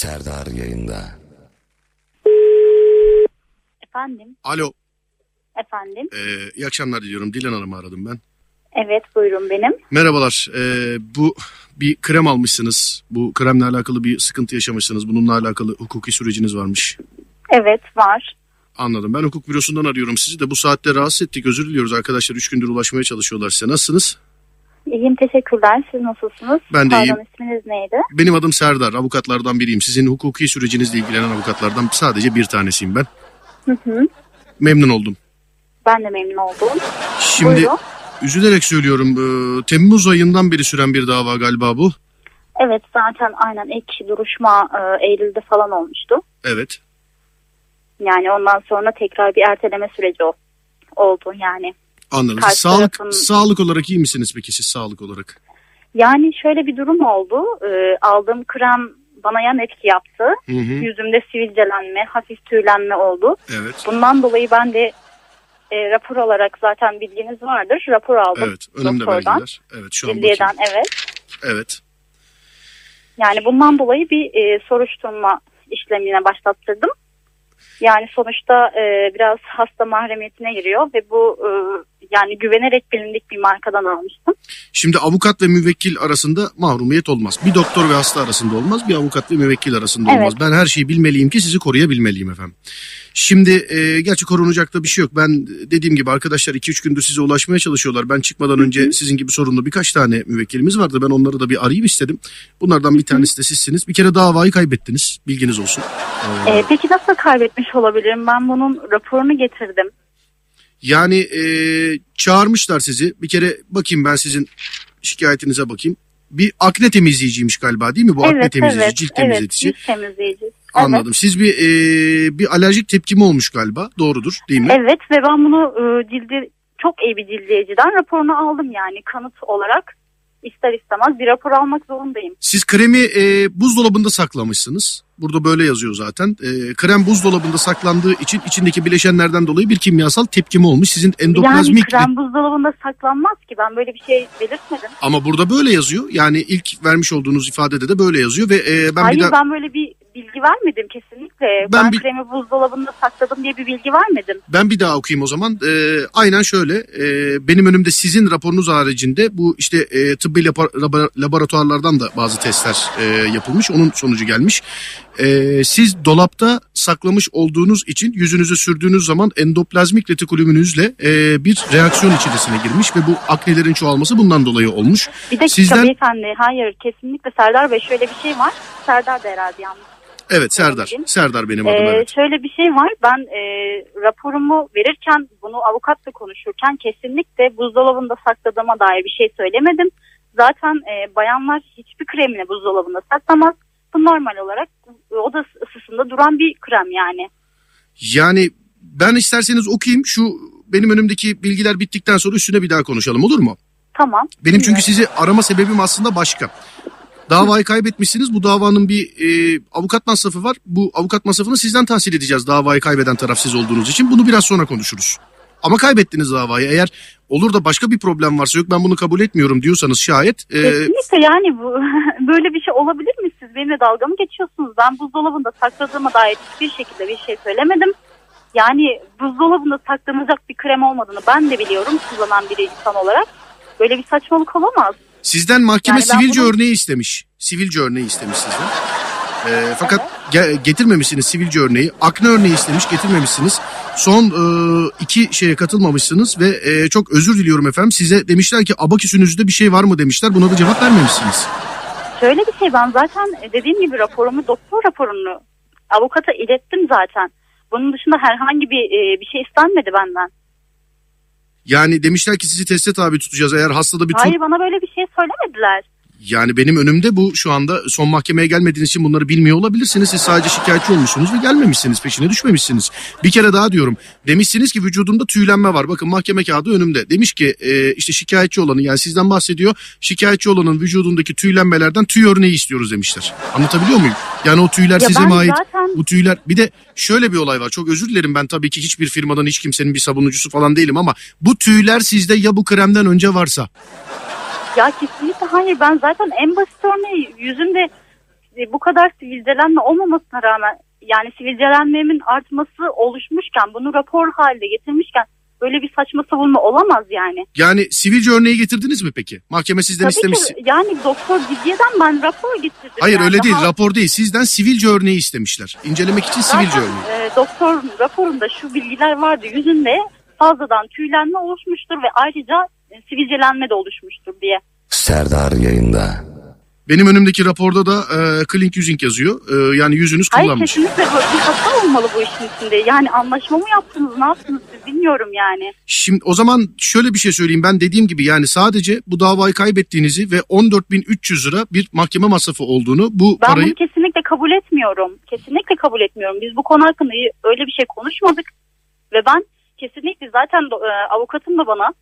Serdar yayında. Efendim, Alo, efendim. e, iyi akşamlar diliyorum. Dilan Hanım'ı aradım ben. Evet, buyurun benim. Merhabalar, e, bu bir krem almışsınız. Bu kremle alakalı bir sıkıntı yaşamışsınız. Bununla alakalı hukuki süreciniz varmış. Evet, var. Anladım. Ben hukuk bürosundan arıyorum sizi de bu saatte rahatsız ettik. Özür diliyoruz arkadaşlar. Üç gündür ulaşmaya çalışıyorlar size. Nasılsınız? İyiyim, teşekkürler. Siz nasılsınız? Ben de Pardon, iyiyim. isminiz neydi? Benim adım Serdar. Avukatlardan biriyim. Sizin hukuki sürecinizle ilgilenen avukatlardan sadece bir tanesiyim ben. Hı hı. Memnun oldum. Ben de memnun oldum. Şimdi Buyurun. üzülerek söylüyorum. e, Temmuz ayından beri süren bir dava galiba bu. Evet, zaten aynen ilk duruşma e, Eylül'de falan olmuştu. Evet. Yani ondan sonra tekrar bir erteleme süreci o- oldu yani. Anladım. Karşı sağlık tarafın- sağlık olarak iyi misiniz peki siz sağlık olarak? Yani şöyle bir durum oldu. E, aldığım krem bana yan etki yaptı. Hı hı. Yüzümde sivilcelenme, hafif tüylenme oldu. Evet. Bundan dolayı ben de e, rapor olarak zaten bilginiz vardır. Rapor aldım. Evet. Önümde doktordan. belgeler. Evet şu an bakayım. evet. Evet. Yani bundan dolayı bir e, soruşturma işlemine başlattırdım. Yani sonuçta e, biraz hasta mahremiyetine giriyor ve bu e, yani güvenerek bilindik bir markadan almıştım. Şimdi avukat ve müvekkil arasında mahrumiyet olmaz. Bir doktor ve hasta arasında olmaz. Bir avukat ve müvekkil arasında Evet. olmaz. Ben her şeyi bilmeliyim ki sizi koruyabilmeliyim efendim. Şimdi e, gerçi korunacak da bir şey yok. Ben dediğim gibi arkadaşlar 2-3 gündür size ulaşmaya çalışıyorlar. Ben çıkmadan önce sizin gibi sorunlu birkaç tane müvekkilimiz vardı. Ben onları da bir arayayım istedim. Bunlardan bir tanesi de sizsiniz. Bir kere davayı kaybettiniz. Bilginiz olsun. Ee, E, peki nasıl kaybetmiş olabilirim? Ben bunun raporunu getirdim. Yani e, çağırmışlar sizi. Bir kere bakayım ben sizin şikayetinize bakayım. Bir akne temizleyiciymiş galiba değil mi? Bu akne evet, temizleyici, evet, cilt evet, temizletici. cilt temizleyici. Anladım. Siz bir e, bir alerjik tepkimi olmuş galiba. Doğrudur değil mi? Evet ve ben bunu e, cildi çok iyi bir cildiyeciden raporunu aldım yani kanıt olarak ister istemez bir rapor almak zorundayım. Siz kremi e, buzdolabında saklamışsınız. Burada böyle yazıyor zaten. E, krem buzdolabında saklandığı için içindeki bileşenlerden dolayı bir kimyasal tepkimi olmuş. Sizin Yani endoplazmik krem buzdolabında saklanmaz ki ben böyle bir şey belirtmedim. ama burada böyle yazıyor. Yani ilk vermiş olduğunuz ifadede de böyle yazıyor ve e, ben Hayır bir daha ben böyle bir bilgi vermedim kesinlikle. Ben Ben, bir- kremi buzdolabında sakladım diye bir bilgi vermedim. Ben bir daha okuyayım o zaman. Ee, aynen şöyle. e, benim önümde sizin raporunuz haricinde bu işte e, tıbbi laboratuvarlardan da bazı testler e, yapılmış. Onun sonucu gelmiş. E, siz dolapta saklamış olduğunuz için yüzünüze sürdüğünüz zaman endoplazmik retikulümünüzle e, bir reaksiyon içerisine girmiş ve bu aknelerin çoğalması bundan dolayı olmuş. Bir dakika Sizden- beyefendi hayır kesinlikle Serdar Bey şöyle bir şey var. Serdar da herhalde yanlış. Evet Serdar. Anladım. Serdar benim adım Ee, evet. Şöyle bir şey var. Ben e, raporumu verirken bunu avukatla konuşurken kesinlikle buzdolabında sakladığıma dair bir şey söylemedim. Zaten e, bayanlar hiçbir kremini buzdolabında saklamaz. Bu normal olarak oda ısısında duran bir krem yani. Yani ben isterseniz okuyayım şu benim önümdeki bilgiler bittikten sonra üstüne bir daha konuşalım olur mu? Tamam. Benim çünkü sizi arama sebebim aslında başka. Davayı kaybetmişsiniz. Bu davanın bir e, avukat masrafı var. Bu avukat masrafını sizden tahsil edeceğiz davayı kaybeden taraf siz olduğunuz için. Bunu biraz sonra konuşuruz. Ama kaybettiniz davayı. Eğer olur da başka bir problem varsa yok ben bunu kabul etmiyorum diyorsanız şayet. e, Kesinlikle yani bu böyle bir şey olabilir mi? Siz benimle dalga mı geçiyorsunuz? Ben buzdolabında sakladığıma dair hiçbir şekilde bir şey söylemedim. Yani buzdolabında saklanacak bir krem olmadığını ben de biliyorum kullanan bir insan olarak. Böyle bir saçmalık olamaz. Sizden mahkeme Yani ben sivilce bunu- örneği istemiş. Sivilce örneği istemiş sizden. E, fakat ge- getirmemişsiniz sivilce örneği. Akne örneği istemiş getirmemişsiniz. Son e, iki şeye katılmamışsınız ve e, çok özür diliyorum efendim. Size demişler ki abaküsünüzde bir şey var mı demişler. Buna da cevap vermemişsiniz. Şöyle bir şey ben zaten dediğim gibi raporumu doktor raporunu avukata ilettim zaten. Bunun dışında herhangi bir e, bir şey istenmedi benden. Yani demişler ki sizi teste tabi tutacağız eğer hastada bir. Hayır bana böyle bir şey söylemediler. Yani benim önümde bu şu anda son mahkemeye gelmediğiniz için bunları bilmiyor olabilirsiniz. Siz sadece şikayetçi olmuşsunuz ve gelmemişsiniz peşine düşmemişsiniz. Bir kere daha diyorum. Demişsiniz ki vücudumda tüylenme var. Bakın mahkeme kağıdı önümde. Demiş ki e, işte şikayetçi olanın yani sizden bahsediyor. Şikayetçi olanın vücudundaki tüylenmelerden tüy örneği istiyoruz demişler. Anlatabiliyor muyum? Yani o tüyler Ya size mi ait? zaten- Bu tüyler bir de şöyle bir olay var. Çok özür dilerim ben tabii ki hiçbir firmadan hiç kimsenin bir savunucusu falan değilim ama bu tüyler sizde ya bu kremden önce varsa Ya kesinlikle hayır ben zaten en basit örneği yüzümde e, bu kadar sivilcelenme olmamasına rağmen yani sivilcelenmemin artması oluşmuşken bunu rapor halde getirmişken böyle bir saçma savunma olamaz yani. Yani sivilce örneği getirdiniz mi peki? Mahkeme sizden Tabii istemiş. ki yani doktor Didiye'den ben rapor getirdim. Hayır yani. öyle değil Daha- rapor değil sizden sivilce örneği istemişler. İncelemek için sivilce Zaten örneği. e, doktorun raporunda şu bilgiler vardı. Yüzünde fazladan tüylenme oluşmuştur ve ayrıca sivilcelenme de oluşmuştur diye. Serdar yayında. Benim önümdeki raporda da e, clean using yazıyor. E, yani yüzünüz Hayır kullanmış. kesinlikle böyle bir hata olmalı bu işin içinde. Yani anlaşma mı yaptınız ne yaptınız siz bilmiyorum yani. Şimdi o zaman şöyle bir şey söyleyeyim. Ben dediğim gibi yani sadece bu davayı kaybettiğinizi ve 14.300 lira bir mahkeme masrafı olduğunu bu Ben parayı bunu kesinlikle kabul etmiyorum. Kesinlikle kabul etmiyorum. Biz bu konu hakkında öyle bir şey konuşmadık. Ve ben kesinlikle zaten e, avukatım da bana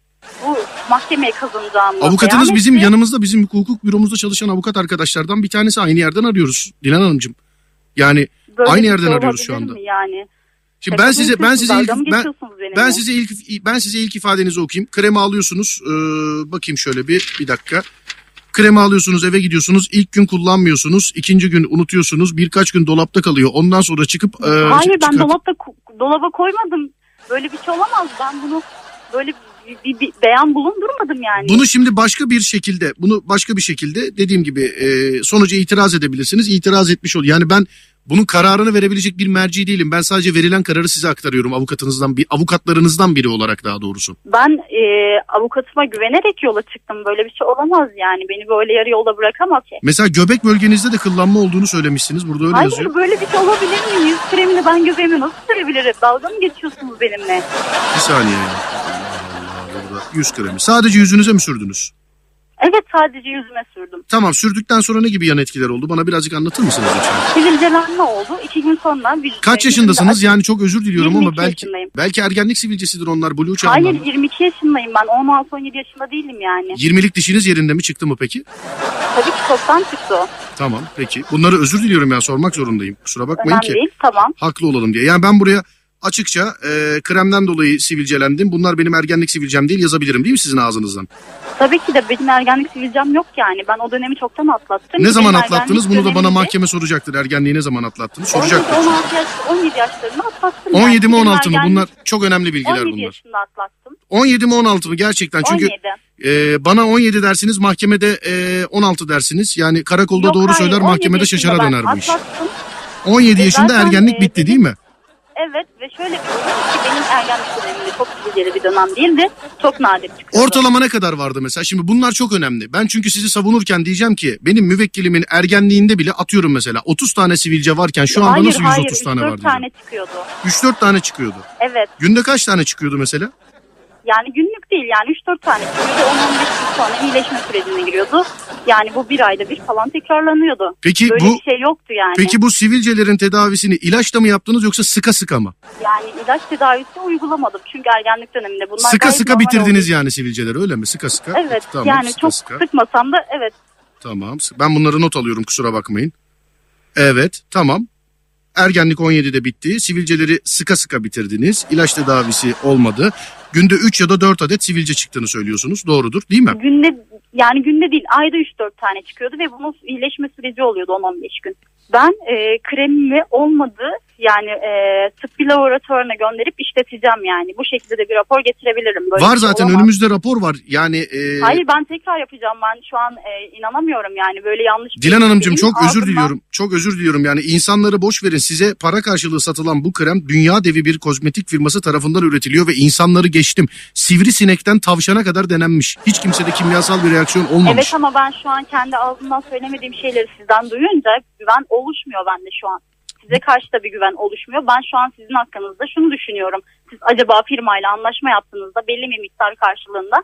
bu mahkemeye kazanacağımı avukatınız bizim etti. yanımızda bizim hukuk büromuzda çalışan avukat arkadaşlardan bir tanesi aynı yerden arıyoruz Dilan Hanımcığım. Yani Böyle aynı bir yerden şey arıyoruz şu anda. Yani. şimdi ben size ben size ilk ben ben size ilk ben size ilk ifadenizi okuyayım. Kremi alıyorsunuz. Ee, bakayım şöyle bir bir dakika. Kremi alıyorsunuz eve gidiyorsunuz. İlk gün kullanmıyorsunuz. ikinci gün unutuyorsunuz. Birkaç gün dolapta kalıyor. Ondan sonra çıkıp e, Hayır ben çıkart- dolapta ko- dolaba koymadım. Böyle bir şey olamaz. Ben bunu böyle bir, bir- beyan bulundurmadım yani. Bunu şimdi başka bir şekilde, bunu başka bir şekilde dediğim gibi e, sonuca itiraz edebilirsiniz. İtiraz etmiş ol. Yani ben bunun kararını verebilecek bir merci değilim. Ben sadece verilen kararı size aktarıyorum avukatınızdan bir avukatlarınızdan biri olarak daha doğrusu. Ben e, avukatıma güvenerek yola çıktım. Böyle bir şey olamaz yani. Beni böyle yarı yolda bırakamaz ki. Mesela göbek bölgenizde de kıllanma olduğunu söylemişsiniz. Burada öyle Hayır yazıyor. böyle bir şey olabilir mi? Yüz kremini ben göbeğime nasıl sürebilirim? Dalga mı geçiyorsunuz benimle? Bir saniye. Ya. Burada yüz kremi. Sadece yüzünüze mi sürdünüz? Evet sadece yüzüme sürdüm. Tamam sürdükten sonra ne gibi yan etkiler oldu? Bana birazcık anlatır mısınız lütfen? Sivilcelenme oldu. İki gün sonra vücut Kaç yüzümde yaşındasınız? Yani çok özür diliyorum ama 22 belki yaşındayım. belki ergenlik sivilcesidir onlar. Blue çağından. Hayır 22 yaşındayım ben. 16-17 yaşında değilim yani. 20'lik dişiniz yerinde mi çıktı mı peki? Tabii ki çoktan çıktı o. Tamam peki. Bunları özür diliyorum yani sormak zorundayım. Kusura bakmayın Önemli ki değil. Tamam. haklı olalım diye. Yani ben buraya açıkça e, kremden dolayı sivilcelendim. Bunlar benim ergenlik sivilcem değil yazabilirim değil mi sizin ağzınızdan? Tabii ki de benim ergenlik sivilcem yok yani. Ben o dönemi çoktan atlattım. Ne zaman benim atlattınız? ergenlik Bunu da bana döneminde mahkeme soracaktır. Ergenliği ne zaman atlattınız? 17, Soracaktır. 16 yaş, 17 yaşlarında atlattım. 17 mi. Benim 16 mı? ergenlik- Bunlar çok önemli bilgiler 17 bunlar. yaşında atlattım. 17 mi 16 mı? Gerçekten çünkü 17. e, bana 17 dersiniz mahkemede e, 16 dersiniz. Yani karakolda Yok, doğru hayır, söyler 17 mahkemede yaşında şaşara ben döner bu iş. Atlattım. 17 E, yaşında zaten, ergenlik e, bitti değil mi? Evet ve şöyle bir durum ki benim ergenlik döneminde çok sivilceli bir dönem değildi. Çok nadir çıkıyordu. Ortalama ne kadar vardı mesela? Şimdi bunlar çok önemli. Ben çünkü sizi savunurken diyeceğim ki benim müvekkilimin ergenliğinde bile atıyorum mesela 30 tane sivilce varken şu anda hayır, nasıl 130 hayır, tane 3-4 var diyeceğim. tane çıkıyordu. 3-4 tane çıkıyordu. Evet. Günde kaç tane çıkıyordu mesela? Yani günlük değil yani 3-4 tane çıkıyordu. 10-15 gün sonra iyileşme sürecine giriyordu. Yani bu bir ayda bir falan tekrarlanıyordu. Peki Böyle bu bir şey yoktu yani. peki bu sivilcelerin tedavisini ilaçla mı yaptınız yoksa sıka sıka mı? Yani ilaç tedavisi uygulamadım. Çünkü ergenlik döneminde bunlar sıka gayet sıka normal bitirdiniz oldu. yani sivilceleri öyle mi? Sıka sıka. Evet Tamam, yani sıka çok sıka. sıkmasam da evet. Tamam. Ben bunları not alıyorum kusura bakmayın. Evet tamam. Ergenlik 17'de bitti. Sivilceleri sıka sıka bitirdiniz. İlaç tedavisi olmadı. Günde 3 ya da 4 adet sivilce çıktığını söylüyorsunuz. Doğrudur değil mi? Günde yani günde değil ayda 3-4 tane çıkıyordu ve bunun iyileşme süreci oluyordu 10-15 gün. Ben e, kremimi olmadı yani e, tıbbi laboratuvarına gönderip işleteceğim yani. Bu şekilde de bir rapor getirebilirim. Böyle var şey zaten olamaz. önümüzde rapor var. Yani e, Hayır ben tekrar yapacağım ben şu an e, inanamıyorum yani böyle yanlış. Dilan Hanımcığım çok özür ağzımdan- diliyorum. Çok özür diliyorum. Yani insanları boş verin. Size para karşılığı satılan bu krem dünya devi bir kozmetik firması tarafından üretiliyor ve insanları geçtim. Sivrisinekten tavşana kadar denenmiş. Hiç kimsede kimyasal bir reaksiyon olmamış. Evet ama ben şu an kendi ağzımdan söylemediğim şeyleri sizden duyunca güven oluşmuyor bende şu an. Size karşı da bir güven oluşmuyor. Ben şu an sizin hakkınızda şunu düşünüyorum. Siz acaba firmayla anlaşma yaptığınızda belli bir miktar karşılığında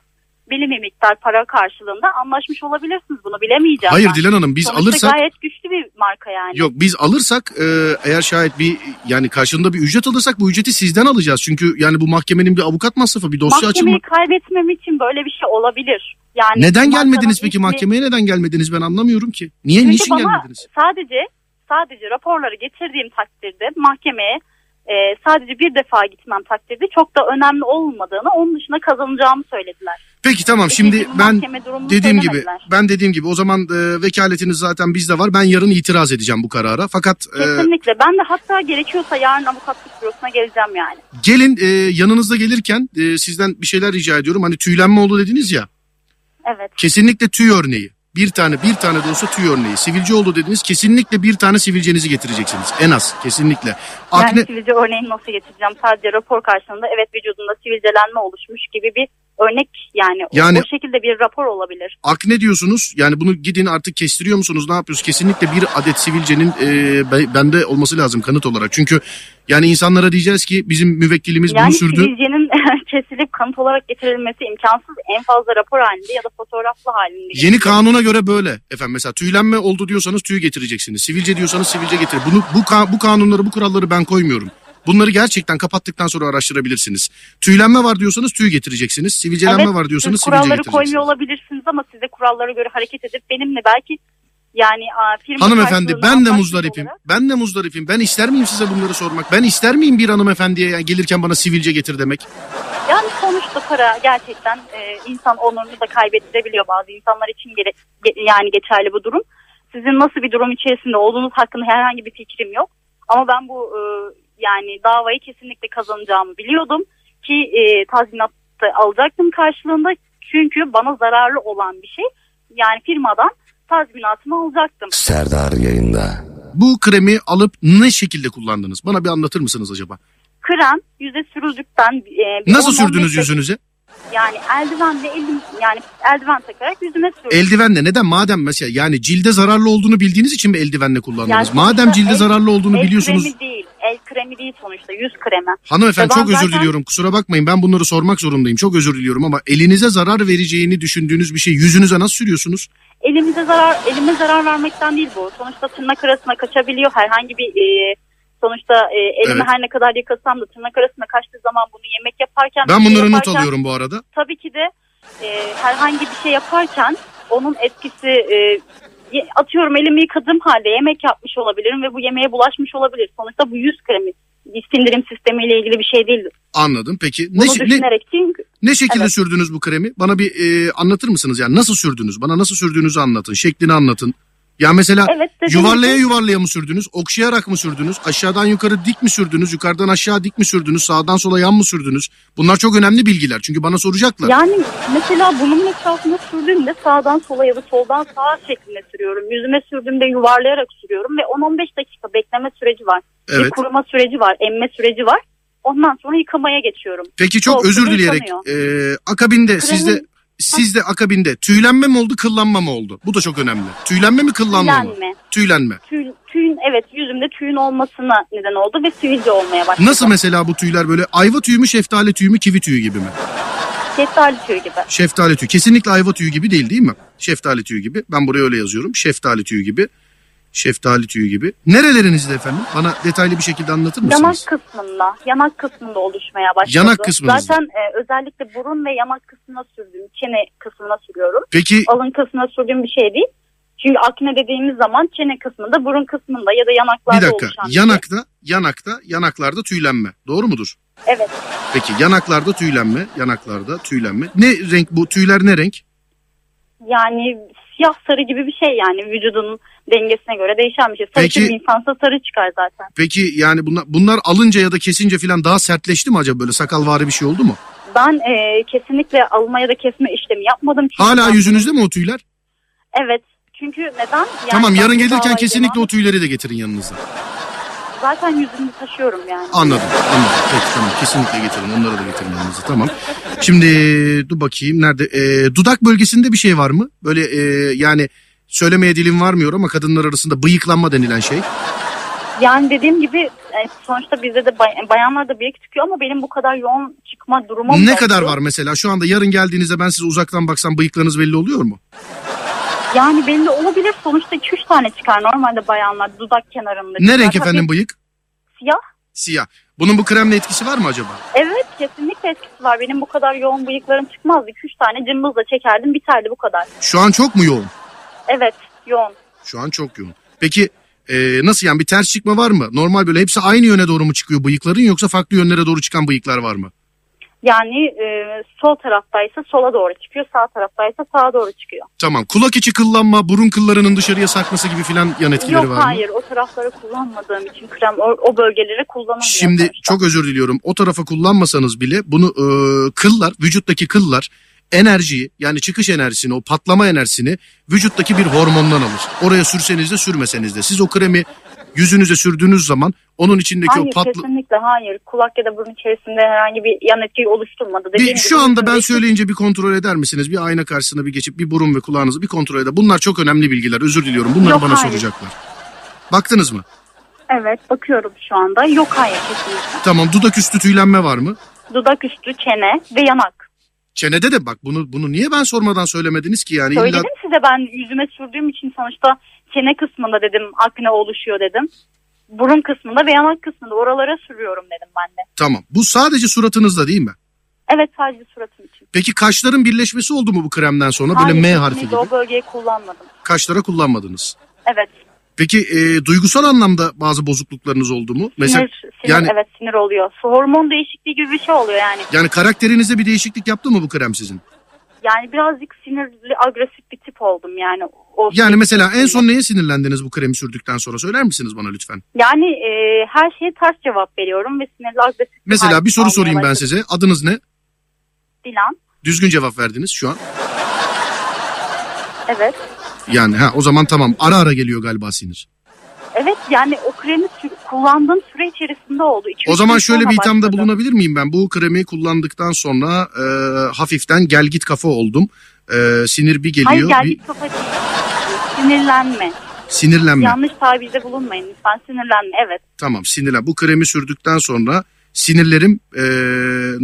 belli bir miktar para karşılığında anlaşmış olabilirsiniz. Bunu bilemeyeceğim Hayır ben. Dilan Hanım biz Sonuçta alırsak gayet güçlü bir marka yani. yok biz alırsak e, eğer şayet bir yani karşılığında bir ücret alırsak bu ücreti sizden alacağız. Çünkü yani bu mahkemenin bir avukat masrafı bir dosya açılma. Mahkemeyi kaybetmem için böyle bir şey olabilir. Yani Neden gelmediniz peki ismi- mahkemeye neden gelmediniz ben anlamıyorum ki. Niye Çünkü niçin bana gelmediniz? sadece sadece raporları getirdiğim takdirde mahkemeye e, sadece bir defa gitmem takdirde çok da önemli olmadığını onun dışında kazanacağımı söylediler. Peki tamam şimdi ben dediğim gibi ben dediğim gibi o zaman e, vekaletiniz zaten bizde var. Ben yarın itiraz edeceğim bu karara. Fakat e, Kesinlikle. Ben de hatta gerekiyorsa yarın avukatlık bürosuna geleceğim yani. gelin e, yanınızda gelirken e, sizden bir şeyler rica ediyorum. Hani tüylenme oldu dediniz ya. Evet. Kesinlikle tüy örneği. Bir tane bir tane de olsa tüy örneği. Sivilce oldu dediniz. Kesinlikle bir tane sivilcenizi getireceksiniz. En az kesinlikle. Akne Yani sivilce örneğini nasıl getireceğim? Sadece rapor karşılığında evet vücudunda sivilcelenme oluşmuş gibi bir örnek yani, Yani- o şekilde bir rapor olabilir. akne diyorsunuz. Yani bunu gidin artık kestiriyor musunuz? Ne yapıyorsunuz? Kesinlikle bir adet sivilcenin e, be- bende olması lazım kanıt olarak. Çünkü yani insanlara diyeceğiz ki bizim müvekkilimiz Yani bunu sürdü. sivilcenin kesilip kanıt olarak getirilmesi imkansız. En fazla rapor halinde ya da fotoğraflı halinde. Yeni kanuna göre böyle efendim mesela tüylenme oldu diyorsanız tüy getireceksiniz. Sivilce diyorsanız sivilce getir. Bunu bu bu kanunları bu kuralları ben koymuyorum. Bunları gerçekten kapattıktan sonra araştırabilirsiniz. Tüylenme var diyorsanız tüy getireceksiniz. Sivilcelenme Evet, var diyorsanız siz sivilce kuralları getireceksiniz. koymuyor olabilirsiniz ama size kurallara göre hareket edip benimle belki yani firma Hanımefendi ben de muzdaripim. olarak- Ben de muzdaripim. Ben ister miyim size bunları sormak? Ben ister miyim bir hanımefendiye yani gelirken bana sivilce getir demek? Yani sonuçta para gerçekten e, insan onurunu da kaybettirebiliyor bazı insanlar için gere- ge- yani geçerli bu durum. Sizin nasıl bir durum içerisinde olduğunuz hakkında herhangi bir fikrim yok. Ama ben bu e, yani davayı kesinlikle kazanacağımı biliyordum ki e, tazminat alacaktım karşılığında çünkü bana zararlı olan bir şey. Yani firmadan tazminatımı alacaktım. Serdar yayında. Bu kremi alıp ne şekilde kullandınız? Bana bir anlatır mısınız acaba? Krem yüze sürüldükten e, Nasıl 10-15 sürdünüz yüzünüze? Yani eldivenle elim yani eldiven takarak yüzüme sürdüm. Eldivenle neden? Madem mesela yani cilde zararlı olduğunu bildiğiniz için mi eldivenle kullandınız? Yani Madem cilde el- zararlı olduğunu el biliyorsunuz. kremi değil. El kremi değil sonuçta yüz kremi. Hanımefendi çok özür zaten- diliyorum. Kusura bakmayın ben bunları sormak zorundayım. Çok özür diliyorum ama elinize zarar vereceğini düşündüğünüz bir şey yüzünüze nasıl sürüyorsunuz? Elimize zarar elime zarar vermekten değil bu. Sonuçta tırnak arasına kaçabiliyor. Herhangi bir e, sonuçta e, elimi Evet. her ne kadar yıkasam da tırnak arasına kaçtığı zaman bunu yemek yaparken Ben bunları not yaparken, alıyorum bu arada. Tabii ki de e, herhangi bir şey yaparken onun etkisi e, atıyorum elimi yıkadığım halde yemek yapmış olabilirim ve bu yemeğe bulaşmış olabilir. Sonuçta bu yüz kremi sindirim sistemiyle ilgili bir şey değil. Anladım. Peki Bunu ne, ne, çünkü ne şekilde Evet. sürdünüz bu kremi? Bana bir e, anlatır mısınız? Yani nasıl sürdünüz? Bana nasıl sürdüğünüzü anlatın. Şeklini anlatın. Ya mesela Evet, yuvarlaya gibi- yuvarlaya mı sürdünüz? Okşayarak mı sürdünüz? Aşağıdan yukarı dik mi sürdünüz? Yukarıdan aşağı dik mi sürdünüz? Sağdan sola yan mı sürdünüz? Bunlar çok önemli bilgiler. Çünkü bana soracaklar. Yani mesela bunun etrafında sürdüğümde sağdan sola ya da soldan sağa şeklinde sürüyorum. Yüzüme sürdüğümde yuvarlayarak sürüyorum ve 10-15 dakika bekleme süreci var. Evet. Bir kuruma süreci var, emme süreci var. Ondan sonra yıkamaya geçiyorum. Peki çok Soğuk özür suda dileyerek yıkanıyor. e, akabinde sizde sizde akabinde tüylenme mi oldu kıllanma mı oldu? Bu da çok önemli. Tüylenme mi kıllanma mı? Tüylenme. Tüylenme. Tüy, tüyün evet yüzümde tüyün olmasına neden oldu ve sivilce olmaya başladı. Nasıl mesela bu tüyler böyle ayva tüyü mü şeftali tüyü mü kivi tüyü gibi mi? Şeftali tüyü gibi. Şeftali tüyü. Kesinlikle ayva tüyü gibi değil değil mi? Şeftali tüyü gibi. Ben buraya öyle yazıyorum. Şeftali tüyü gibi. Şeftali tüyü gibi. Nerelerinizde efendim? Bana detaylı bir şekilde anlatır Yanak mısınız? kısmında, yanak kısmında oluşmaya başladı. Yanak kısmınızda. Zaten e, özellikle burun ve yanak kısmına sürdüğüm, çene kısmına sürüyorum. Peki alın kısmına sürdüğüm bir şey değil. Çünkü akne dediğimiz zaman çene kısmında, burun kısmında ya da yanaklarda bir dakika. oluşan bir şey. Yanakta, yanakta, yanaklarda tüylenme. Doğru mudur? Evet. Peki yanaklarda tüylenme, yanaklarda tüylenme. Ne renk bu? Tüyler ne renk? Yani siyah sarı gibi bir şey yani vücudunun dengesine göre değişen bir şey. Sarı Peki- insansa sarı çıkar zaten. Peki yani bunlar, bunlar alınca ya da kesince falan daha sertleşti mi acaba böyle sakalvari bir şey oldu mu? Ben e, kesinlikle alma ya da kesme işlemi yapmadım. Çünkü Hala ben- yüzünüzde mi o tüyler? Evet. Çünkü neden? Yani tamam yarın gelirken kesinlikle devam- o tüyleri de getirin yanınızda. Zaten yüzümü taşıyorum yani. Anladım anladım. Peki tamam kesinlikle getirin onları da getirin yanınıza tamam. Şimdi dur bakayım nerede? Ee, dudak bölgesinde bir şey var mı? Böyle e, yani söylemeye dilim varmıyor ama kadınlar arasında bıyıklanma denilen şey. Yani dediğim gibi e, sonuçta bizde de bay- bayanlar da bıyık çıkıyor ama benim bu kadar yoğun çıkma durumum Ne yoktu. kadar var mesela? Şu anda yarın geldiğinizde ben size uzaktan baksam bıyıklarınız belli oluyor mu? Yani belli olabilir. Sonuçta 2-3 tane çıkar normalde bayanlar dudak kenarında. Ne çıkar. renk Tabii efendim bıyık? Siyah. Siyah. Bunun bu kremle etkisi var mı acaba? Evet kesinlikle etkisi var. Benim bu kadar yoğun bıyıklarım çıkmazdı. 2-3 tane cımbızla çekerdim biterdi bu kadar. Şu an çok mu yoğun? Evet yoğun. Şu an çok yoğun. Peki Ee, nasıl yani bir ters çıkma var mı? Normal böyle hepsi aynı yöne doğru mu çıkıyor bıyıkların yoksa farklı yönlere doğru çıkan bıyıklar var mı? Yani e, sol taraftaysa sola doğru çıkıyor, sağ taraftaysa sağa doğru çıkıyor. Tamam. Kulak içi kıllanma, burun kıllarının dışarıya sarkması gibi filan yan etkileri Yok var mı? hayır o tarafları kullanmadığım için krem o, o bölgeleri kullanamıyorum. Şimdi sonuçta. çok özür diliyorum. O tarafa kullanmasanız bile bunu e, kıllar, vücuttaki kıllar enerjiyi yani çıkış enerjisini, o patlama enerjisini vücuttaki bir hormondan alır. Oraya sürseniz de sürmeseniz de. Siz o kremi yüzünüze sürdüğünüz zaman onun içindeki Hayır o patlı... kesinlikle hayır. Kulak ya da burun içerisinde herhangi bir yan etki oluşturmadı. Dediğim Bir, gibi şu anda ben söyleyince bir kontrol eder misiniz? Bir ayna karşısına bir geçip bir burun ve kulağınızı bir kontrol eder. Bunlar çok önemli bilgiler. Özür diliyorum. Bunları Yok, bana hayır. soracaklar. Baktınız mı? Evet bakıyorum şu anda. Yok hayır kesinlikle. Tamam. Dudak üstü tüylenme var mı? Dudak üstü, çene ve yanak. Çenede de bak bunu bunu niye ben sormadan söylemediniz ki yani illa Söyledim size ben yüzüme sürdüğüm için sonuçta çene kısmında dedim akne oluşuyor dedim. Burun kısmında ve yanak kısmında oralara sürüyorum dedim ben de. tamam. Bu sadece suratınızda değil mi? Evet sadece suratım için. Peki kaşların birleşmesi oldu mu bu kremden sonra böyle Hayır, M kesinlikle harfi gibi? O bölgeyi kullanmadım. Kaşlara kullanmadınız. Evet. Peki e, duygusal anlamda bazı bozukluklarınız oldu mu? Mesela Sinir, sinir yani- evet sinir oluyor. Hormon değişikliği gibi bir şey oluyor yani. yani karakterinizde bir değişiklik yaptı mı bu krem sizin? Yani birazcık sinirli, agresif bir tip oldum yani. O Yani mesela en son neye sinirlendiniz bu kremi sürdükten sonra söyler misiniz bana lütfen? Yani e, her şeye ters cevap veriyorum ve sinirli agresif Mesela bir soru sorayım ben size. Adınız ne? Dilan. Düzgün cevap verdiniz şu an. Evet. Yani ha o zaman tamam. Ara ara geliyor galiba sinir. Evet yani o kremi sü- kullandığım süre içerisinde oldu. İki, O üç zaman gün şöyle sonra bir ithamda başladı. bulunabilir miyim ben? Bu kremi kullandıktan sonra e, hafiften gel git kafa oldum. E, sinir bir geliyor. Hayır gel bir git kafa değil. Sinirlenme. sinirlenme. Yanlış tabirde bulunmayın lütfen sinirlenme evet. Tamam sinirlen. Bu kremi sürdükten sonra sinirlerim e,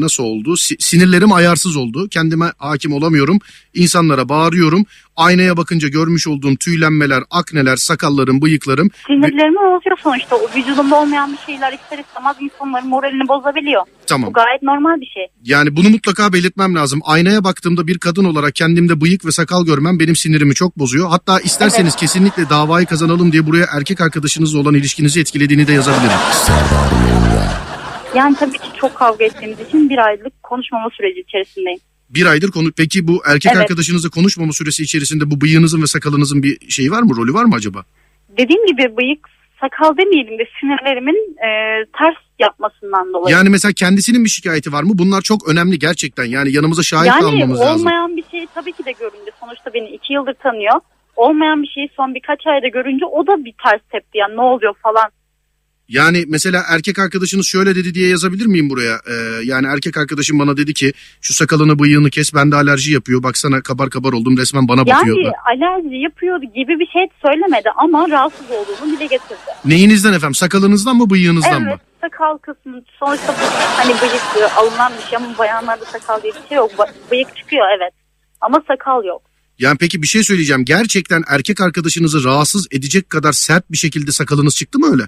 nasıl oldu? Si- sinirlerim ayarsız oldu. Kendime hakim olamıyorum. İnsanlara bağırıyorum. Aynaya bakınca görmüş olduğum tüylenmeler, akneler, sakallarım, bıyıklarım. Sinirlerimi bozuyor sonuçta. O vücudumda olmayan bir şeyler ister istemez insanların moralini bozabiliyor. Tamam. Bu gayet normal bir şey. Yani bunu mutlaka belirtmem lazım. Aynaya baktığımda bir kadın olarak kendimde bıyık ve sakal görmem benim sinirimi çok bozuyor. Hatta isterseniz kesinlikle davayı kazanalım diye buraya erkek arkadaşınızla olan ilişkinizi etkilediğini de yazabilirim. Serdar. Yani tabii ki çok kavga ettiğimiz için bir aylık konuşmama süreci içerisindeyim. Bir aydır konu peki bu erkek Evet. arkadaşınızla konuşmama süresi içerisinde bu bıyığınızın ve sakalınızın bir şeyi var mı? Rolü var mı acaba? Dediğim gibi bıyık sakal demeyelim de sinirlerimin e, ters yapmasından dolayı. Yani mesela kendisinin bir şikayeti var mı? Bunlar çok önemli gerçekten. Yani yanımıza şahit Yani almamız lazım. olmayan bir şeyi tabii ki de görünce sonuçta beni iki yıldır tanıyor. Olmayan bir şeyi son birkaç ayda görünce o da bir ters tepti yani ne oluyor falan. Yani mesela erkek arkadaşınız şöyle dedi diye yazabilir miyim buraya? Ee, yani erkek arkadaşım bana dedi ki şu sakalını bıyığını kes bende alerji yapıyor. Baksana kabar kabar oldum resmen bana bakıyor. Yani alerji yapıyordu gibi bir şey söylemedi ama rahatsız olduğunu dile getirdi. Neyinizden efendim? Sakalınızdan mı bıyığınızdan evet mı? sakal kısmı sonuçta hani bıyık alınan bir şey ama bayanlarda sakal diye bir şey yok. Bıyık çıkıyor evet ama sakal yok. Yani peki bir şey söyleyeceğim. Gerçekten erkek arkadaşınızı rahatsız edecek kadar sert bir şekilde sakalınız çıktı mı öyle?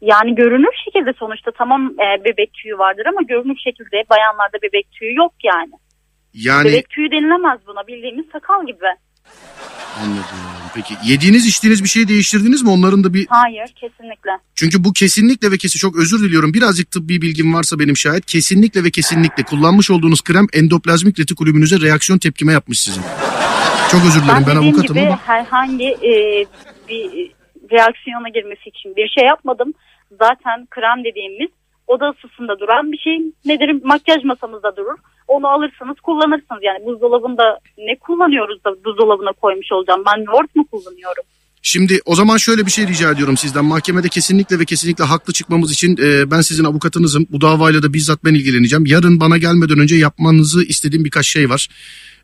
Yani görünür şekilde sonuçta tamam e, bebek tüyü vardır ama görünür şekilde bayanlarda bebek tüyü yok yani. Yani Bebek tüyü denilemez buna bildiğimiz sakal gibi. anladım. Peki yediğiniz içtiğiniz bir şey değiştirdiniz mi? Onların da bir Hayır kesinlikle. Çünkü bu kesinlikle ve kesin çok özür diliyorum. Birazcık tıbbi bilgim varsa benim şayet kesinlikle ve kesinlikle kullanmış olduğunuz krem endoplazmik retikulümünüze reaksiyon tepkime yapmış sizin. Çok özür dilerim Ben, ben, dediğim avukatım gibi ama herhangi e, bir reaksiyona girmesi için bir şey yapmadım. Zaten krem dediğimiz oda ısısında duran bir şey nedir? Makyaj masamızda durur. Onu alırsınız kullanırsınız. Yani buzdolabında ne kullanıyoruz da buzdolabına koymuş olacağım? Ben yoğurt mu kullanıyorum? şimdi o zaman şöyle bir şey rica ediyorum sizden. Mahkemede kesinlikle ve kesinlikle haklı çıkmamız için e, ben sizin avukatınızım. Bu davayla da bizzat ben ilgileneceğim. Yarın bana gelmeden önce yapmanızı istediğim birkaç şey var.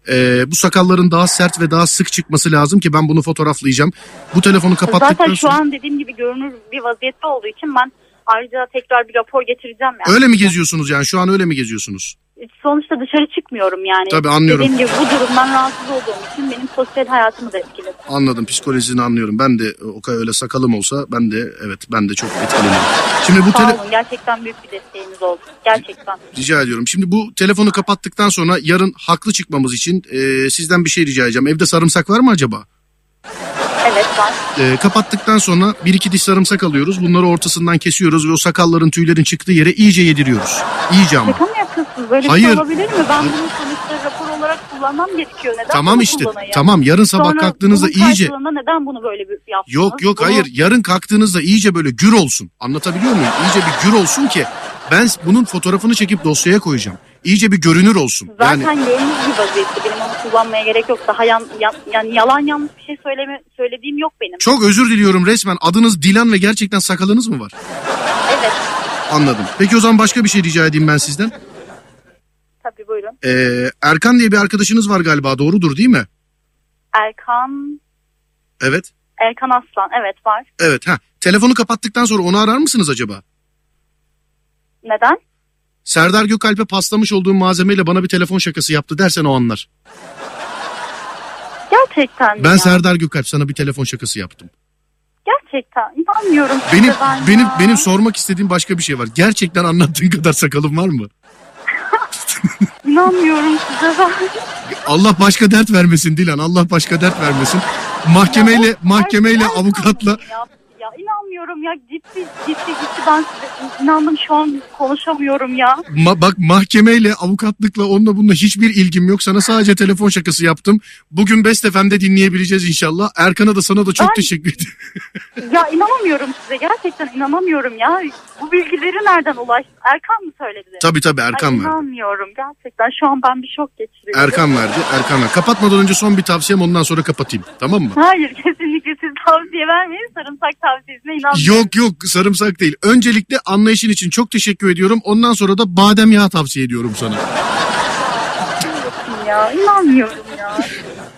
E, bu sakalların daha sert ve daha sık çıkması lazım ki ben bunu fotoğraflayacağım. Bu telefonu kapattıktan Zaten şu sonra... an dediğim gibi görünür bir vaziyette olduğu için ben ayrıca tekrar bir rapor getireceğim. Yani. Öyle mi geziyorsunuz yani şu an öyle mi geziyorsunuz? Sonuçta dışarı çıkmıyorum yani. Tabii anlıyorum. Dediğim gibi bu durumdan rahatsız olduğum için benim sosyal hayatımı da etkiledi. Anladım psikolojisini anlıyorum. Ben de o kadar öyle sakalım olsa ben de evet ben de çok etkilenirim. Şimdi bu Sağ tele- olun gerçekten büyük bir desteğiniz oldu. Gerçekten. rica ediyorum. Şimdi bu telefonu kapattıktan sonra yarın haklı çıkmamız için e, sizden bir şey rica edeceğim. Evde sarımsak var mı acaba? Evet var. Ee, kapattıktan sonra bir iki diş sarımsak alıyoruz. Bunları ortasından kesiyoruz ve o sakalların tüylerin çıktığı yere iyice yediriyoruz. İyice ama. Şaka mı yapıyorsunuz? Böyle bir Hayır. şey olabilir mi? Ben bunu sonuçta rapor olarak kullanmam gerekiyor. Neden Tamam bunu işte. kullanayım? Tamam yarın sabah Sonra kalktığınızda bunun iyice karşılığında neden bunu böyle bir yaptınız? Yok yok Bunu- hayır yarın kalktığınızda iyice böyle gür olsun. Anlatabiliyor muyum? İyice bir gür olsun ki ben bunun fotoğrafını çekip dosyaya koyacağım. İyice bir görünür olsun. Zaten Yani görünür bir vaziyette. Benim onu kullanmaya gerek yok. Daha yan, yan- yani yalan yanlış bir şey söyleme, söylediğim yok benim. çok özür diliyorum resmen. Adınız Dilan ve gerçekten sakalınız mı var? Evet. Anladım. Peki o zaman başka bir şey rica edeyim ben sizden. Tabii buyurun. Ee, Erkan diye bir arkadaşınız var galiba doğrudur değil mi? Erkan Evet. Erkan Aslan. Evet var. Evet. Ha. Telefonu kapattıktan sonra onu arar mısınız acaba? Neden? Serdar Gökalp'e paslamış olduğum malzemeyle bana bir telefon şakası yaptı dersen o anlar. Gerçekten mi Ben ya? Serdar Gökalp sana bir telefon şakası yaptım. Gerçekten inanmıyorum size Benim ben benim ya. benim sormak istediğim başka bir şey var. Gerçekten anlattığın kadar sakalın var mı? İnanmıyorum size ben. Allah başka dert vermesin Dilan. Allah başka dert vermesin. Mahkemeyle mahkemeyle avukatla ya inanmıyorum ya ciddi ciddi ciddi ben size inandım şu an konuşamıyorum ya. Ma- bak mahkemeyle avukatlıkla onunla bununla hiçbir ilgim yok. Sana sadece telefon şakası yaptım. Bugün Best FM'de dinleyebileceğiz inşallah. Erkan'a da sana da çok Ben- teşekkür ederim. Ya inanamıyorum size gerçekten inanamıyorum ya. Bu bilgileri nereden ulaştı? Erkan mı söyledi? tabii tabii Ay, Erkan verdi. inanmıyorum gerçekten şu an ben bir şok geçiriyorum. Erkan verdi. Erkan verdi. Kapatmadan önce son bir tavsiyem ondan sonra kapatayım. Tamam mı? Hayır kesinlikle siz tavsiye vermeyin sarımsak tavsiyesine inanmıyorum. Yok yok sarımsak değil. Öncelikle anlayışın için çok teşekkür ediyorum. Ondan sonra da badem yağı tavsiye ediyorum sana. ya inanmıyorum.